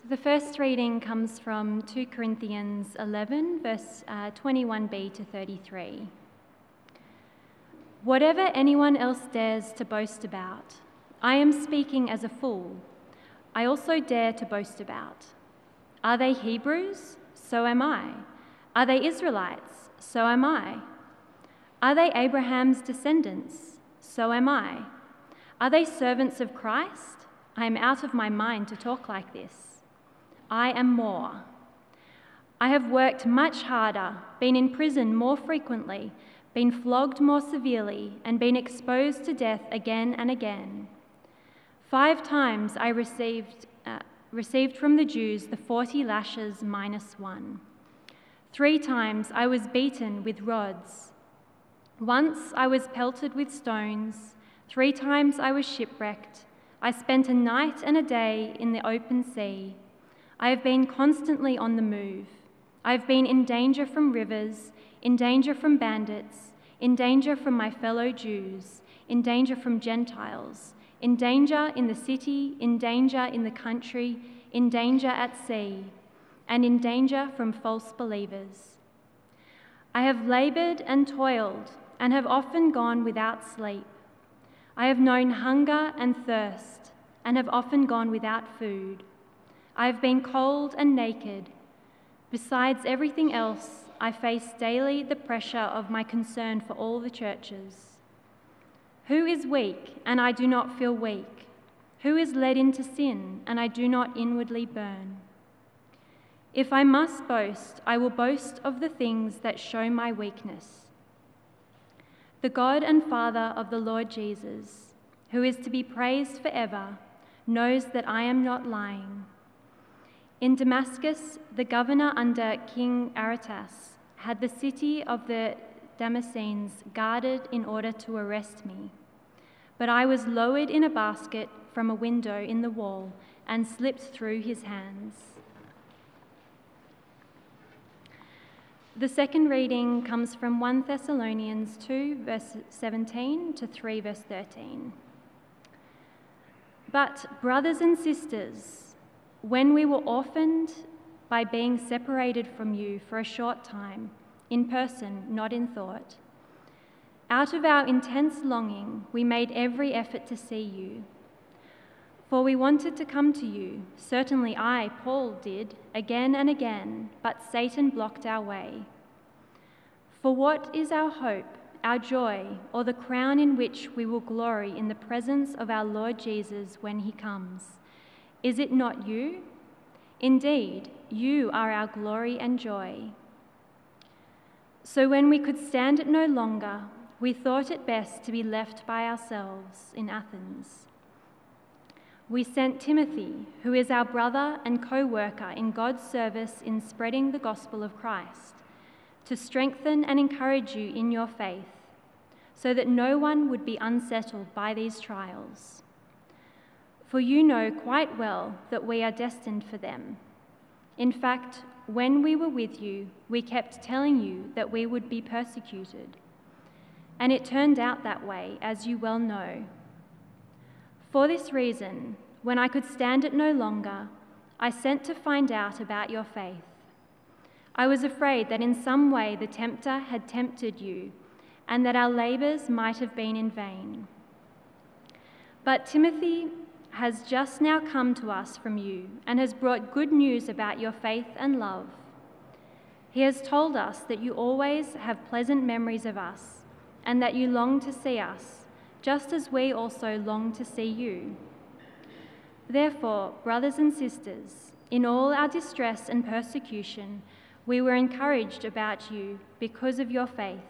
So the first reading comes from 2 Corinthians 11, verse uh, 21b to 33. Whatever anyone else dares to boast about, I am speaking as a fool. I also dare to boast about. Are they Hebrews? So am I. Are they Israelites? So am I. Are they Abraham's descendants? So am I. Are they servants of Christ? I am out of my mind to talk like this. I am more. I have worked much harder, been in prison more frequently, been flogged more severely, and been exposed to death again and again. Five times I received, uh, received from the Jews the 40 lashes minus one. Three times I was beaten with rods. Once I was pelted with stones. Three times I was shipwrecked. I spent a night and a day in the open sea. I have been constantly on the move. I have been in danger from rivers, in danger from bandits, in danger from my fellow Jews, in danger from Gentiles, in danger in the city, in danger in the country, in danger at sea, and in danger from false believers. I have labored and toiled and have often gone without sleep. I have known hunger and thirst, and have often gone without food. I have been cold and naked. Besides everything else, I face daily the pressure of my concern for all the churches. Who is weak, and I do not feel weak? Who is led into sin, and I do not inwardly burn? If I must boast, I will boast of the things that show my weakness. The God and Father of the Lord Jesus, who is to be praised forever, knows that I am not lying. In Damascus, the governor under King Aretas had the city of the Damascenes guarded in order to arrest me. But I was lowered in a basket from a window in the wall and slipped through his hands. The second reading comes from 1 Thessalonians 2, verse 17 to 3, verse 13. But, brothers and sisters, when we were orphaned by being separated from you for a short time, in person, not in thought, out of our intense longing, we made every effort to see you. For we wanted to come to you, certainly I, Paul, did, again and again, but Satan blocked our way. For what is our hope, our joy, or the crown in which we will glory in the presence of our Lord Jesus when he comes? Is it not you? Indeed, you are our glory and joy. So when we could stand it no longer, we thought it best to be left by ourselves in Athens we sent Timothy, who is our brother and co worker in God's service in spreading the gospel of Christ, to strengthen and encourage you in your faith, so that no one would be unsettled by these trials. For you know quite well that we are destined for them. In fact, when we were with you, we kept telling you that we would be persecuted. And it turned out that way, as you well know. For this reason, when I could stand it no longer, I sent to find out about your faith. I was afraid that in some way the tempter had tempted you, and that our labours might have been in vain. But Timothy has just now come to us from you and has brought good news about your faith and love. He has told us that you always have pleasant memories of us and that you long to see us just as we also long to see you. Therefore, brothers and sisters, in all our distress and persecution, we were encouraged about you because of your faith.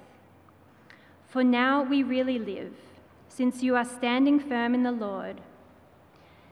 For now we really live, since you are standing firm in the Lord.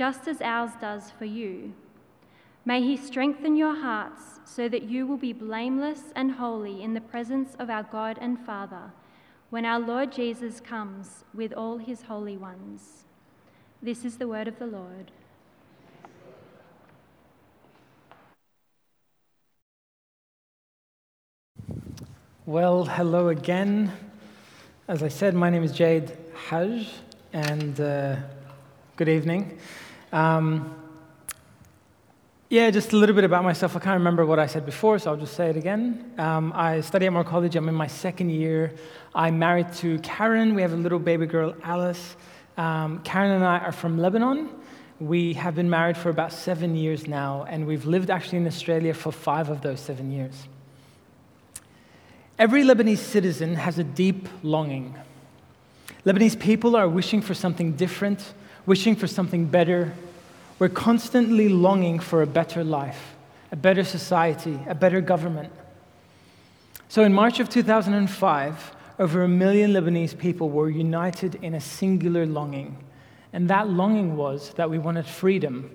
just as ours does for you. May He strengthen your hearts so that you will be blameless and holy in the presence of our God and Father when our Lord Jesus comes with all His holy ones. This is the word of the Lord. Well, hello again. As I said, my name is Jade Haj, and uh, good evening. Um, yeah, just a little bit about myself. I can't remember what I said before, so I'll just say it again. Um, I study at Moore College. I'm in my second year. I'm married to Karen. We have a little baby girl, Alice. Um, Karen and I are from Lebanon. We have been married for about seven years now, and we've lived actually in Australia for five of those seven years. Every Lebanese citizen has a deep longing. Lebanese people are wishing for something different, wishing for something better. We're constantly longing for a better life, a better society, a better government. So in March of 2005, over a million Lebanese people were united in a singular longing. And that longing was that we wanted freedom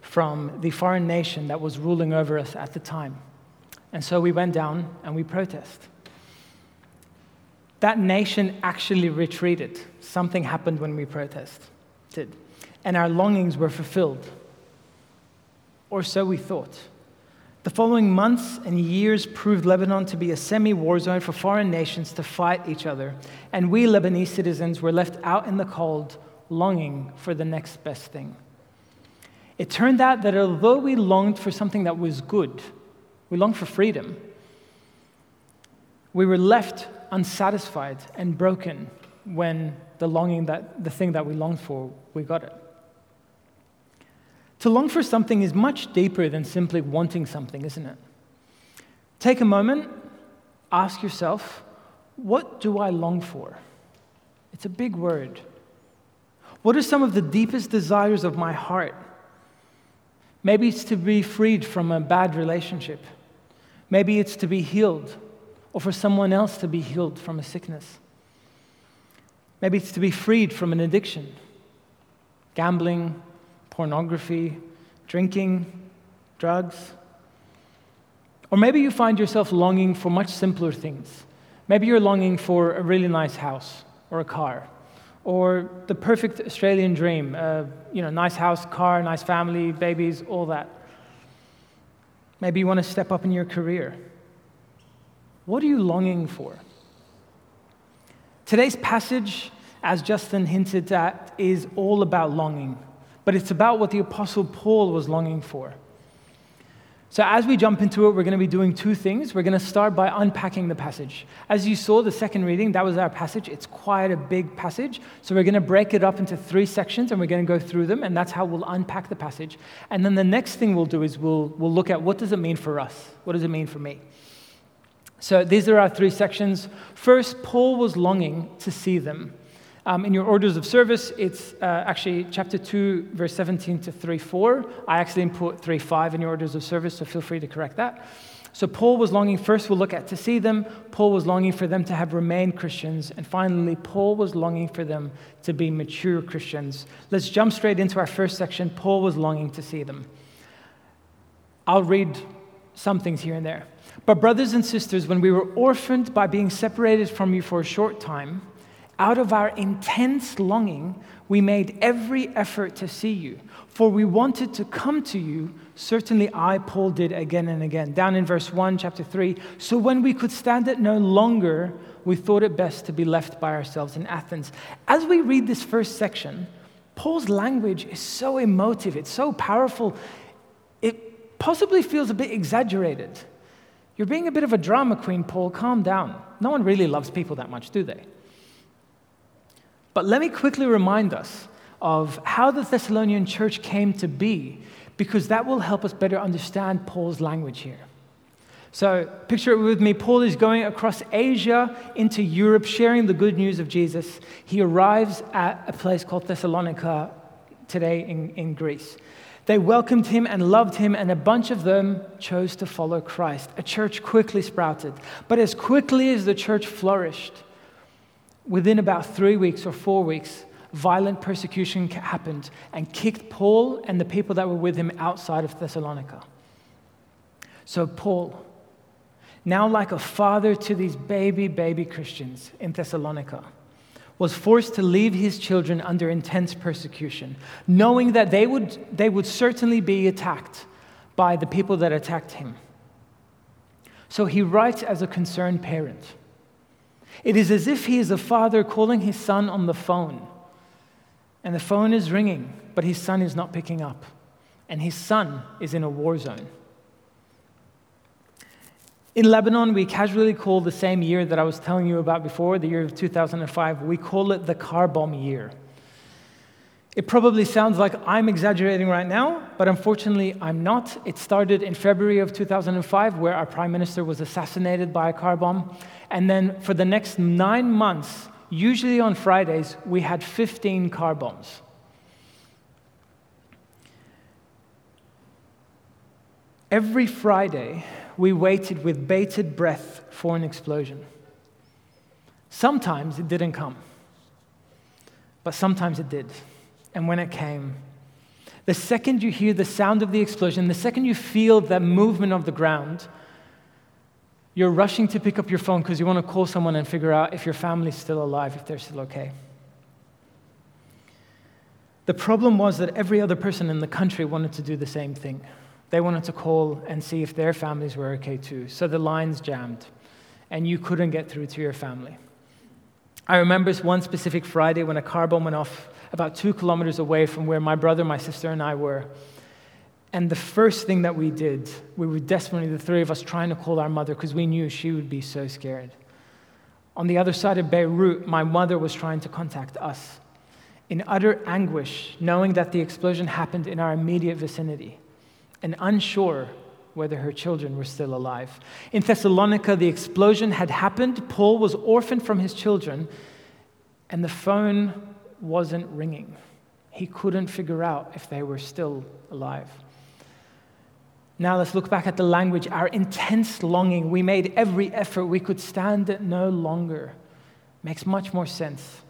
from the foreign nation that was ruling over us at the time. And so we went down and we protested that nation actually retreated. Something happened when we protested, and our longings were fulfilled. Or so we thought. The following months and years proved Lebanon to be a semi war zone for foreign nations to fight each other, and we Lebanese citizens were left out in the cold, longing for the next best thing. It turned out that although we longed for something that was good, we longed for freedom, we were left unsatisfied and broken when the longing that the thing that we longed for, we got it. To long for something is much deeper than simply wanting something, isn't it? Take a moment, ask yourself, what do I long for? It's a big word. What are some of the deepest desires of my heart? Maybe it's to be freed from a bad relationship. Maybe it's to be healed or for someone else to be healed from a sickness. Maybe it's to be freed from an addiction gambling, pornography, drinking, drugs. Or maybe you find yourself longing for much simpler things. Maybe you're longing for a really nice house or a car or the perfect Australian dream, uh, you know, nice house, car, nice family, babies, all that. Maybe you want to step up in your career. What are you longing for? Today's passage, as Justin hinted at, is all about longing, but it's about what the Apostle Paul was longing for. So, as we jump into it, we're going to be doing two things. We're going to start by unpacking the passage. As you saw, the second reading, that was our passage. It's quite a big passage. So, we're going to break it up into three sections and we're going to go through them, and that's how we'll unpack the passage. And then the next thing we'll do is we'll, we'll look at what does it mean for us? What does it mean for me? So these are our three sections. First, Paul was longing to see them. Um, in your orders of service, it's uh, actually chapter 2, verse 17 to 3 4. I actually put 3 5 in your orders of service, so feel free to correct that. So Paul was longing, first we'll look at to see them. Paul was longing for them to have remained Christians. And finally, Paul was longing for them to be mature Christians. Let's jump straight into our first section. Paul was longing to see them. I'll read some things here and there. But, brothers and sisters, when we were orphaned by being separated from you for a short time, out of our intense longing, we made every effort to see you, for we wanted to come to you. Certainly, I, Paul, did again and again. Down in verse 1, chapter 3. So, when we could stand it no longer, we thought it best to be left by ourselves in Athens. As we read this first section, Paul's language is so emotive, it's so powerful, it possibly feels a bit exaggerated. You're being a bit of a drama queen, Paul. Calm down. No one really loves people that much, do they? But let me quickly remind us of how the Thessalonian church came to be, because that will help us better understand Paul's language here. So, picture it with me. Paul is going across Asia into Europe, sharing the good news of Jesus. He arrives at a place called Thessalonica today in, in Greece. They welcomed him and loved him, and a bunch of them chose to follow Christ. A church quickly sprouted. But as quickly as the church flourished, within about three weeks or four weeks, violent persecution happened and kicked Paul and the people that were with him outside of Thessalonica. So, Paul, now like a father to these baby, baby Christians in Thessalonica, was forced to leave his children under intense persecution, knowing that they would, they would certainly be attacked by the people that attacked him. So he writes as a concerned parent. It is as if he is a father calling his son on the phone. And the phone is ringing, but his son is not picking up. And his son is in a war zone. In Lebanon, we casually call the same year that I was telling you about before, the year of 2005, we call it the car bomb year. It probably sounds like I'm exaggerating right now, but unfortunately I'm not. It started in February of 2005, where our prime minister was assassinated by a car bomb. And then for the next nine months, usually on Fridays, we had 15 car bombs. Every Friday, we waited with bated breath for an explosion. Sometimes it didn't come, but sometimes it did. And when it came, the second you hear the sound of the explosion, the second you feel the movement of the ground, you're rushing to pick up your phone because you want to call someone and figure out if your family's still alive, if they're still okay. The problem was that every other person in the country wanted to do the same thing. They wanted to call and see if their families were okay too. So the lines jammed, and you couldn't get through to your family. I remember one specific Friday when a car bomb went off about two kilometers away from where my brother, my sister, and I were. And the first thing that we did, we were desperately, the three of us, trying to call our mother because we knew she would be so scared. On the other side of Beirut, my mother was trying to contact us in utter anguish, knowing that the explosion happened in our immediate vicinity and unsure whether her children were still alive. In Thessalonica, the explosion had happened. Paul was orphaned from his children, and the phone wasn't ringing. He couldn't figure out if they were still alive. Now let's look back at the language, our intense longing. We made every effort, we could stand it no longer. Makes much more sense.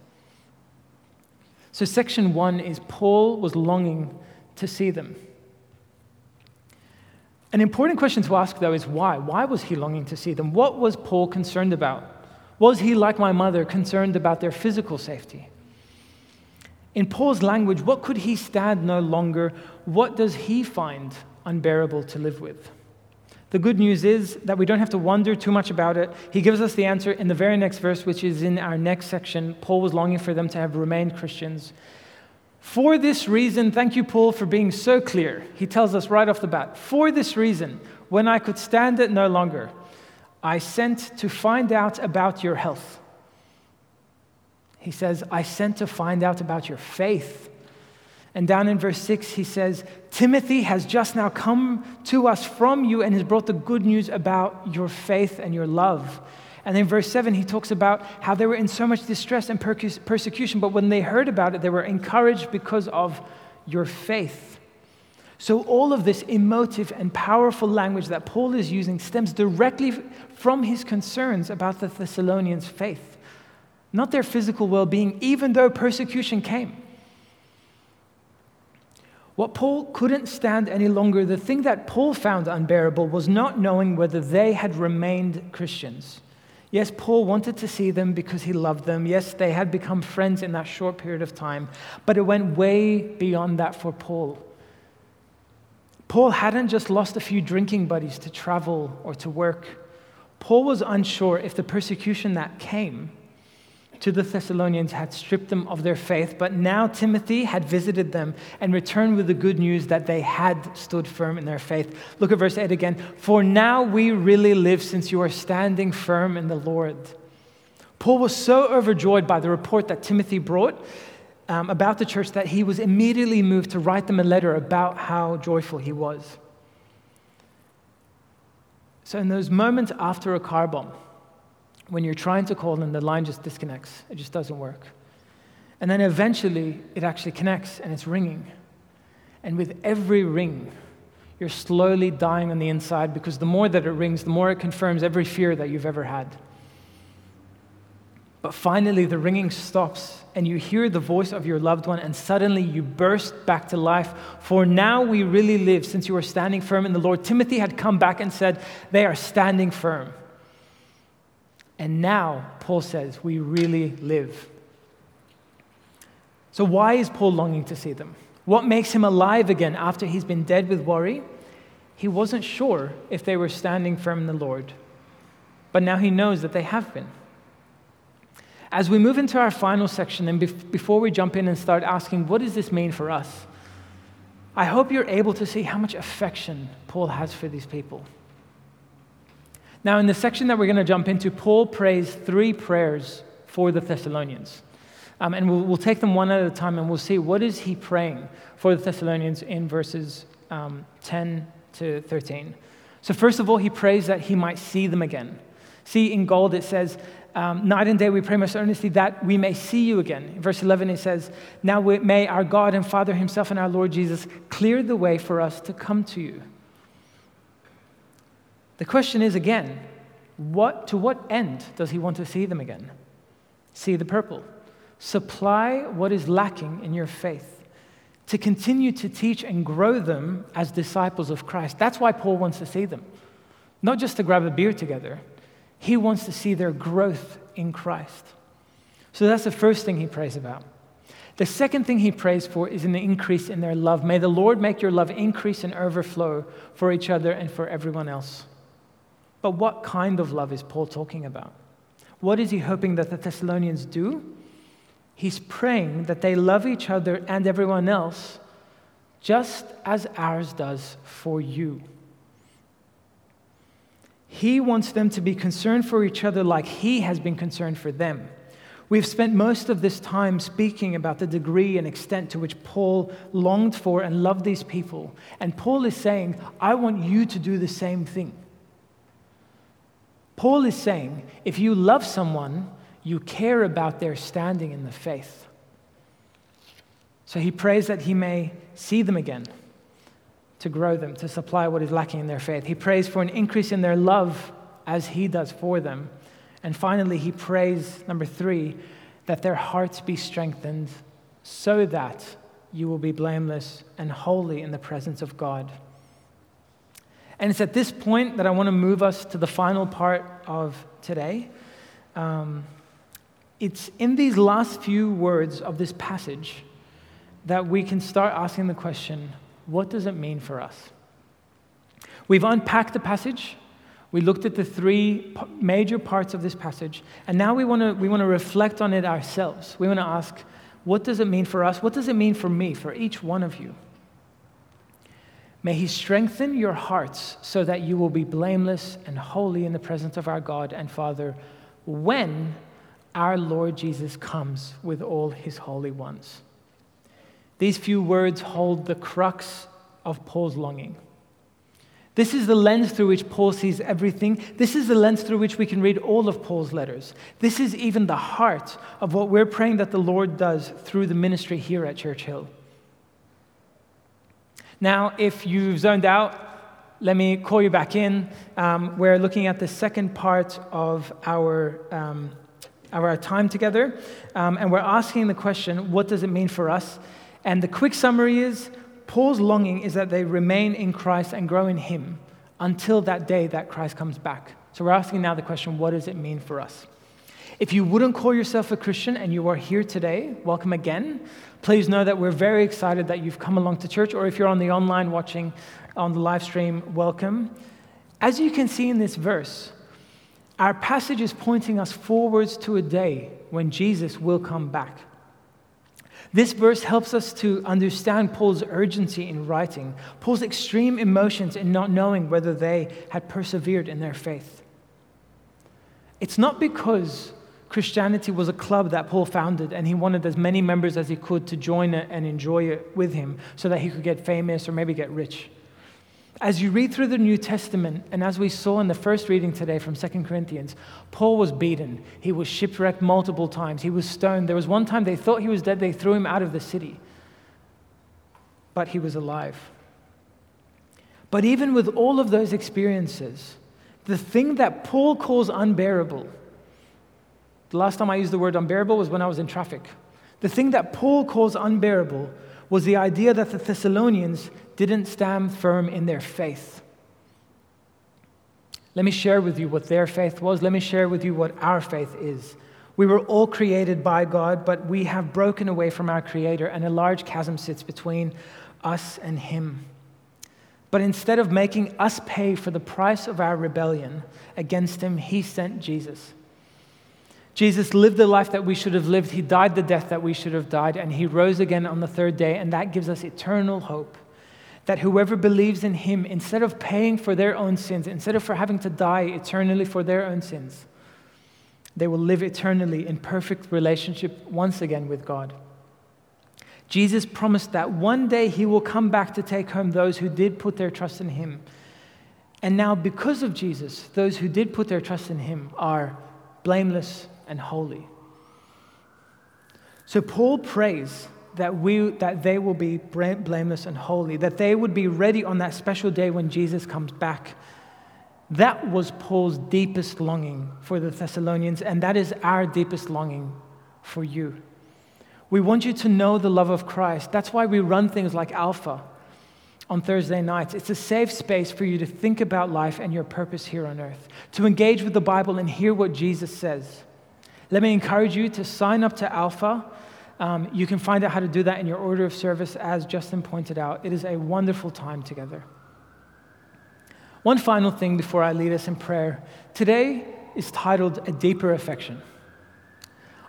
So, section one is Paul was longing to see them. An important question to ask, though, is why? Why was he longing to see them? What was Paul concerned about? Was he, like my mother, concerned about their physical safety? In Paul's language, what could he stand no longer? What does he find unbearable to live with? The good news is that we don't have to wonder too much about it. He gives us the answer in the very next verse, which is in our next section. Paul was longing for them to have remained Christians. For this reason, thank you, Paul, for being so clear. He tells us right off the bat For this reason, when I could stand it no longer, I sent to find out about your health he says, I sent to find out about your faith. And down in verse 6, he says, Timothy has just now come to us from you and has brought the good news about your faith and your love. And in verse 7, he talks about how they were in so much distress and persecution, but when they heard about it, they were encouraged because of your faith. So, all of this emotive and powerful language that Paul is using stems directly from his concerns about the Thessalonians' faith not their physical well being, even though persecution came. What Paul couldn't stand any longer, the thing that Paul found unbearable, was not knowing whether they had remained Christians. Yes, Paul wanted to see them because he loved them. Yes, they had become friends in that short period of time, but it went way beyond that for Paul. Paul hadn't just lost a few drinking buddies to travel or to work. Paul was unsure if the persecution that came to the Thessalonians had stripped them of their faith, but now Timothy had visited them and returned with the good news that they had stood firm in their faith. Look at verse 8 again. For now we really live since you are standing firm in the Lord. Paul was so overjoyed by the report that Timothy brought um, about the church that he was immediately moved to write them a letter about how joyful he was. So, in those moments after a car bomb, when you're trying to call and the line just disconnects, it just doesn't work. And then eventually it actually connects and it's ringing. And with every ring, you're slowly dying on the inside because the more that it rings, the more it confirms every fear that you've ever had. But finally, the ringing stops, and you hear the voice of your loved one, and suddenly you burst back to life. For now we really live, since you are standing firm in the Lord. Timothy had come back and said, They are standing firm. And now, Paul says, we really live. So, why is Paul longing to see them? What makes him alive again after he's been dead with worry? He wasn't sure if they were standing firm in the Lord, but now he knows that they have been. As we move into our final section, and bef- before we jump in and start asking, what does this mean for us? I hope you're able to see how much affection Paul has for these people. Now, in the section that we're going to jump into, Paul prays three prayers for the Thessalonians. Um, and we'll, we'll, take them one at a time and we'll see what is he praying for the Thessalonians in verses um, 10 to 13. So, first of all, he prays that he might see them again. See, in gold it says, um, night and day we pray most earnestly that we may see you again. In verse 11 it says, Now may our God and Father himself and our Lord Jesus clear the way for us to come to you. The question is again, what, to what end does he want to see them again? See the purple. Supply what is lacking in your faith to continue to teach and grow them as disciples of Christ. That's why Paul wants to see them. Not just to grab a beer together, he wants to see their growth in Christ. So that's the first thing he prays about. The second thing he prays for is an increase in their love. May the Lord make your love increase and overflow for each other and for everyone else. But what kind of love is Paul talking about? What is he hoping that the Thessalonians do? He's praying that they love each other and everyone else just as ours does for you. He wants them to be concerned for each other like He has been concerned for them. We've spent most of this time speaking about the degree and extent to which Paul longed for and loved these people. And Paul is saying, I want you to do the same thing. Paul is saying, if you love someone, you care about their standing in the faith. So he prays that he may see them again to grow them, to supply what is lacking in their faith. He prays for an increase in their love as he does for them. And finally, he prays, number three, that their hearts be strengthened so that you will be blameless and holy in the presence of God. And it's at this point that I want to move us to the final part of today. Um, it's in these last few words of this passage that we can start asking the question what does it mean for us? We've unpacked the passage. We looked at the three major parts of this passage, and now we want to we want to reflect on it ourselves. We want to ask, what does it mean for us? What does it mean for me, for each one of you? May He strengthen your hearts so that you will be blameless and holy in the presence of our God and Father when our Lord Jesus comes with all His holy ones. These few words hold the crux of Paul's longing. This is the lens through which Paul sees everything. This is the lens through which we can read all of Paul's letters. This is even the heart of what we're praying that the Lord does through the ministry here at Church Hill. Now, if you've zoned out, let me call you back in. Um, we're looking at the second part of our, um, our time together, um, and we're asking the question what does it mean for us? And the quick summary is Paul's longing is that they remain in Christ and grow in Him until that day that Christ comes back. So we're asking now the question what does it mean for us? If you wouldn't call yourself a Christian and you are here today, welcome again. Please know that we're very excited that you've come along to church, or if you're on the online watching on the live stream, welcome. As you can see in this verse, our passage is pointing us forwards to a day when Jesus will come back. This verse helps us to understand Paul's urgency in writing, Paul's extreme emotions in not knowing whether they had persevered in their faith. It's not because Christianity was a club that Paul founded and he wanted as many members as he could to join it and enjoy it with him so that he could get famous or maybe get rich. As you read through the New Testament, and as we saw in the first reading today from 2 Corinthians, Paul was beaten. He was shipwrecked multiple times. He was stoned. There was one time they thought he was dead, they threw him out of the city. But he was alive. But even with all of those experiences, the thing that Paul calls unbearable The last time I used the word unbearable was when I was in traffic. The thing that Paul calls unbearable was the idea that the Thessalonians didn't stand firm in their faith. Let me share with you what their faith was. Let me share with you what our faith is. We were all created by God, but we have broken away from our Creator, and a large chasm sits between us and Him. But instead of making us pay for the price of our rebellion against Him, He sent Jesus. Jesus lived the life that we should have lived. He died the death that we should have died, and He rose again on the third day, and that gives us eternal hope. That whoever believes in Him, instead of paying for their own sins, instead of for having to die eternally for their own sins, they will live eternally in perfect relationship once again with God. Jesus promised that one day he will come back to take home those who did put their trust in him. And now, because of Jesus, those who did put their trust in him are blameless and holy. So, Paul prays that, we, that they will be blameless and holy, that they would be ready on that special day when Jesus comes back. That was Paul's deepest longing for the Thessalonians, and that is our deepest longing for you. We want you to know the love of Christ. That's why we run things like Alpha on Thursday nights. It's a safe space for you to think about life and your purpose here on earth, to engage with the Bible and hear what Jesus says. Let me encourage you to sign up to Alpha. Um, you can find out how to do that in your order of service, as Justin pointed out. It is a wonderful time together. One final thing before I lead us in prayer. Today is titled A Deeper Affection.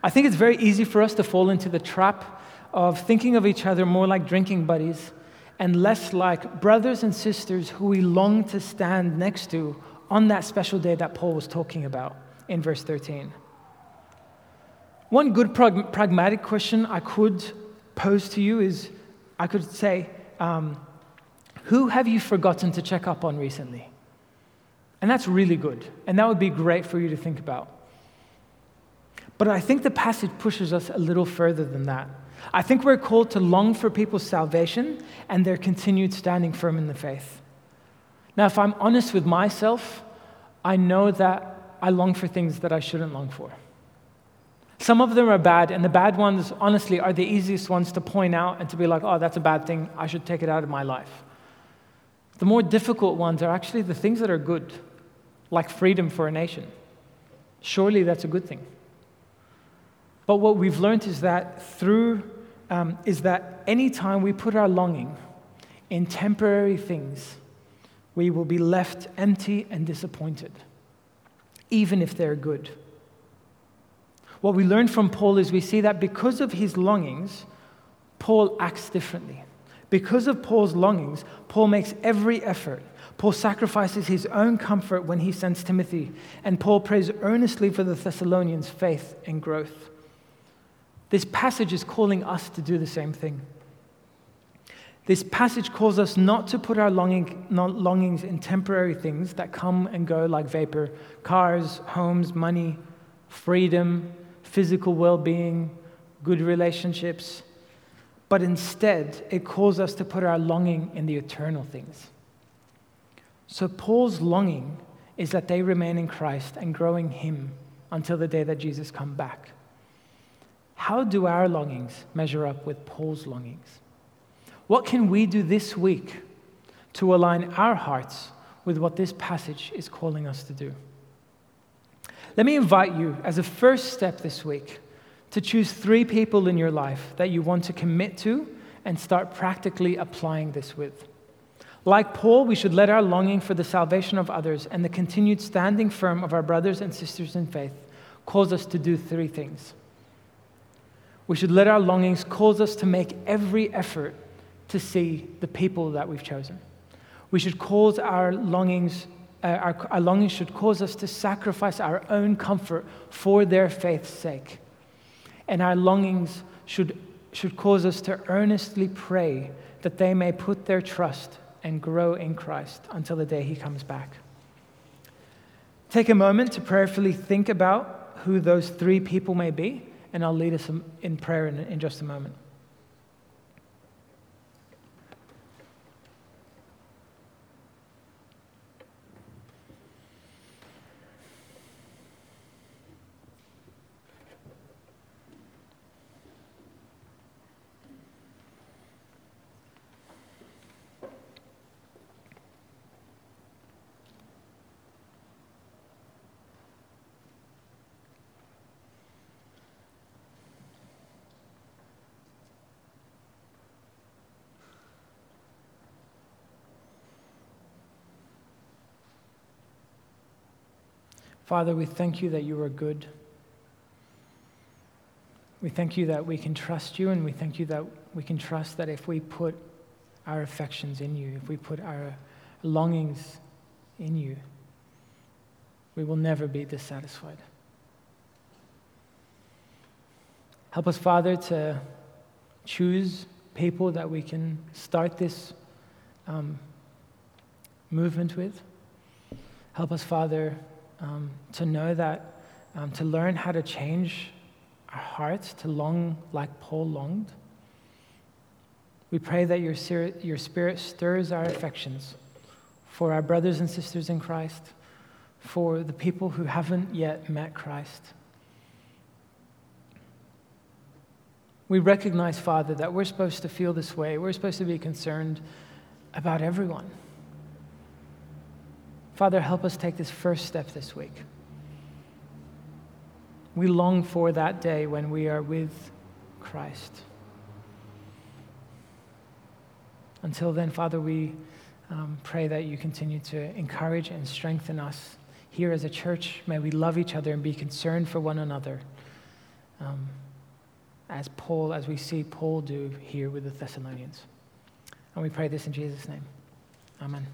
I think it's very easy for us to fall into the trap of thinking of each other more like drinking buddies and less like brothers and sisters who we long to stand next to on that special day that Paul was talking about in verse 13. One good prag- pragmatic question I could pose to you is I could say, um, Who have you forgotten to check up on recently? And that's really good. And that would be great for you to think about. But I think the passage pushes us a little further than that. I think we're called to long for people's salvation and their continued standing firm in the faith. Now, if I'm honest with myself, I know that I long for things that I shouldn't long for. Some of them are bad, and the bad ones, honestly, are the easiest ones to point out and to be like, oh, that's a bad thing. I should take it out of my life. The more difficult ones are actually the things that are good, like freedom for a nation. Surely that's a good thing. But what we've learned is that through um, is that anytime we put our longing in temporary things, we will be left empty and disappointed, even if they're good. What we learn from Paul is we see that because of his longings, Paul acts differently. Because of Paul's longings, Paul makes every effort. Paul sacrifices his own comfort when he sends Timothy, and Paul prays earnestly for the Thessalonians' faith and growth. This passage is calling us to do the same thing. This passage calls us not to put our longing, longings in temporary things that come and go like vapor cars, homes, money, freedom, physical well being, good relationships. But instead, it calls us to put our longing in the eternal things. So, Paul's longing is that they remain in Christ and growing Him until the day that Jesus comes back. How do our longings measure up with Paul's longings? What can we do this week to align our hearts with what this passage is calling us to do? Let me invite you, as a first step this week, to choose three people in your life that you want to commit to and start practically applying this with. Like Paul, we should let our longing for the salvation of others and the continued standing firm of our brothers and sisters in faith cause us to do three things. We should let our longings cause us to make every effort to see the people that we've chosen. We should cause our longings, uh, our, our longings should cause us to sacrifice our own comfort for their faith's sake. And our longings should, should cause us to earnestly pray that they may put their trust and grow in Christ until the day he comes back. Take a moment to prayerfully think about who those three people may be and I'll lead us in prayer in, in just a moment. Father, we thank you that you are good. We thank you that we can trust you, and we thank you that we can trust that if we put our affections in you, if we put our longings in you, we will never be dissatisfied. Help us, Father, to choose people that we can start this um, movement with. Help us, Father, um, to know that, um, to learn how to change our hearts to long like Paul longed. We pray that your, your Spirit stirs our affections for our brothers and sisters in Christ, for the people who haven't yet met Christ. We recognize, Father, that we're supposed to feel this way. We're supposed to be concerned about everyone. Father, help us take this first step this week. We long for that day when we are with Christ. Until then, Father, we um, pray that you continue to encourage and strengthen us here as a church. May we love each other and be concerned for one another. Um, as Paul, as we see Paul do here with the Thessalonians. And we pray this in Jesus' name. Amen.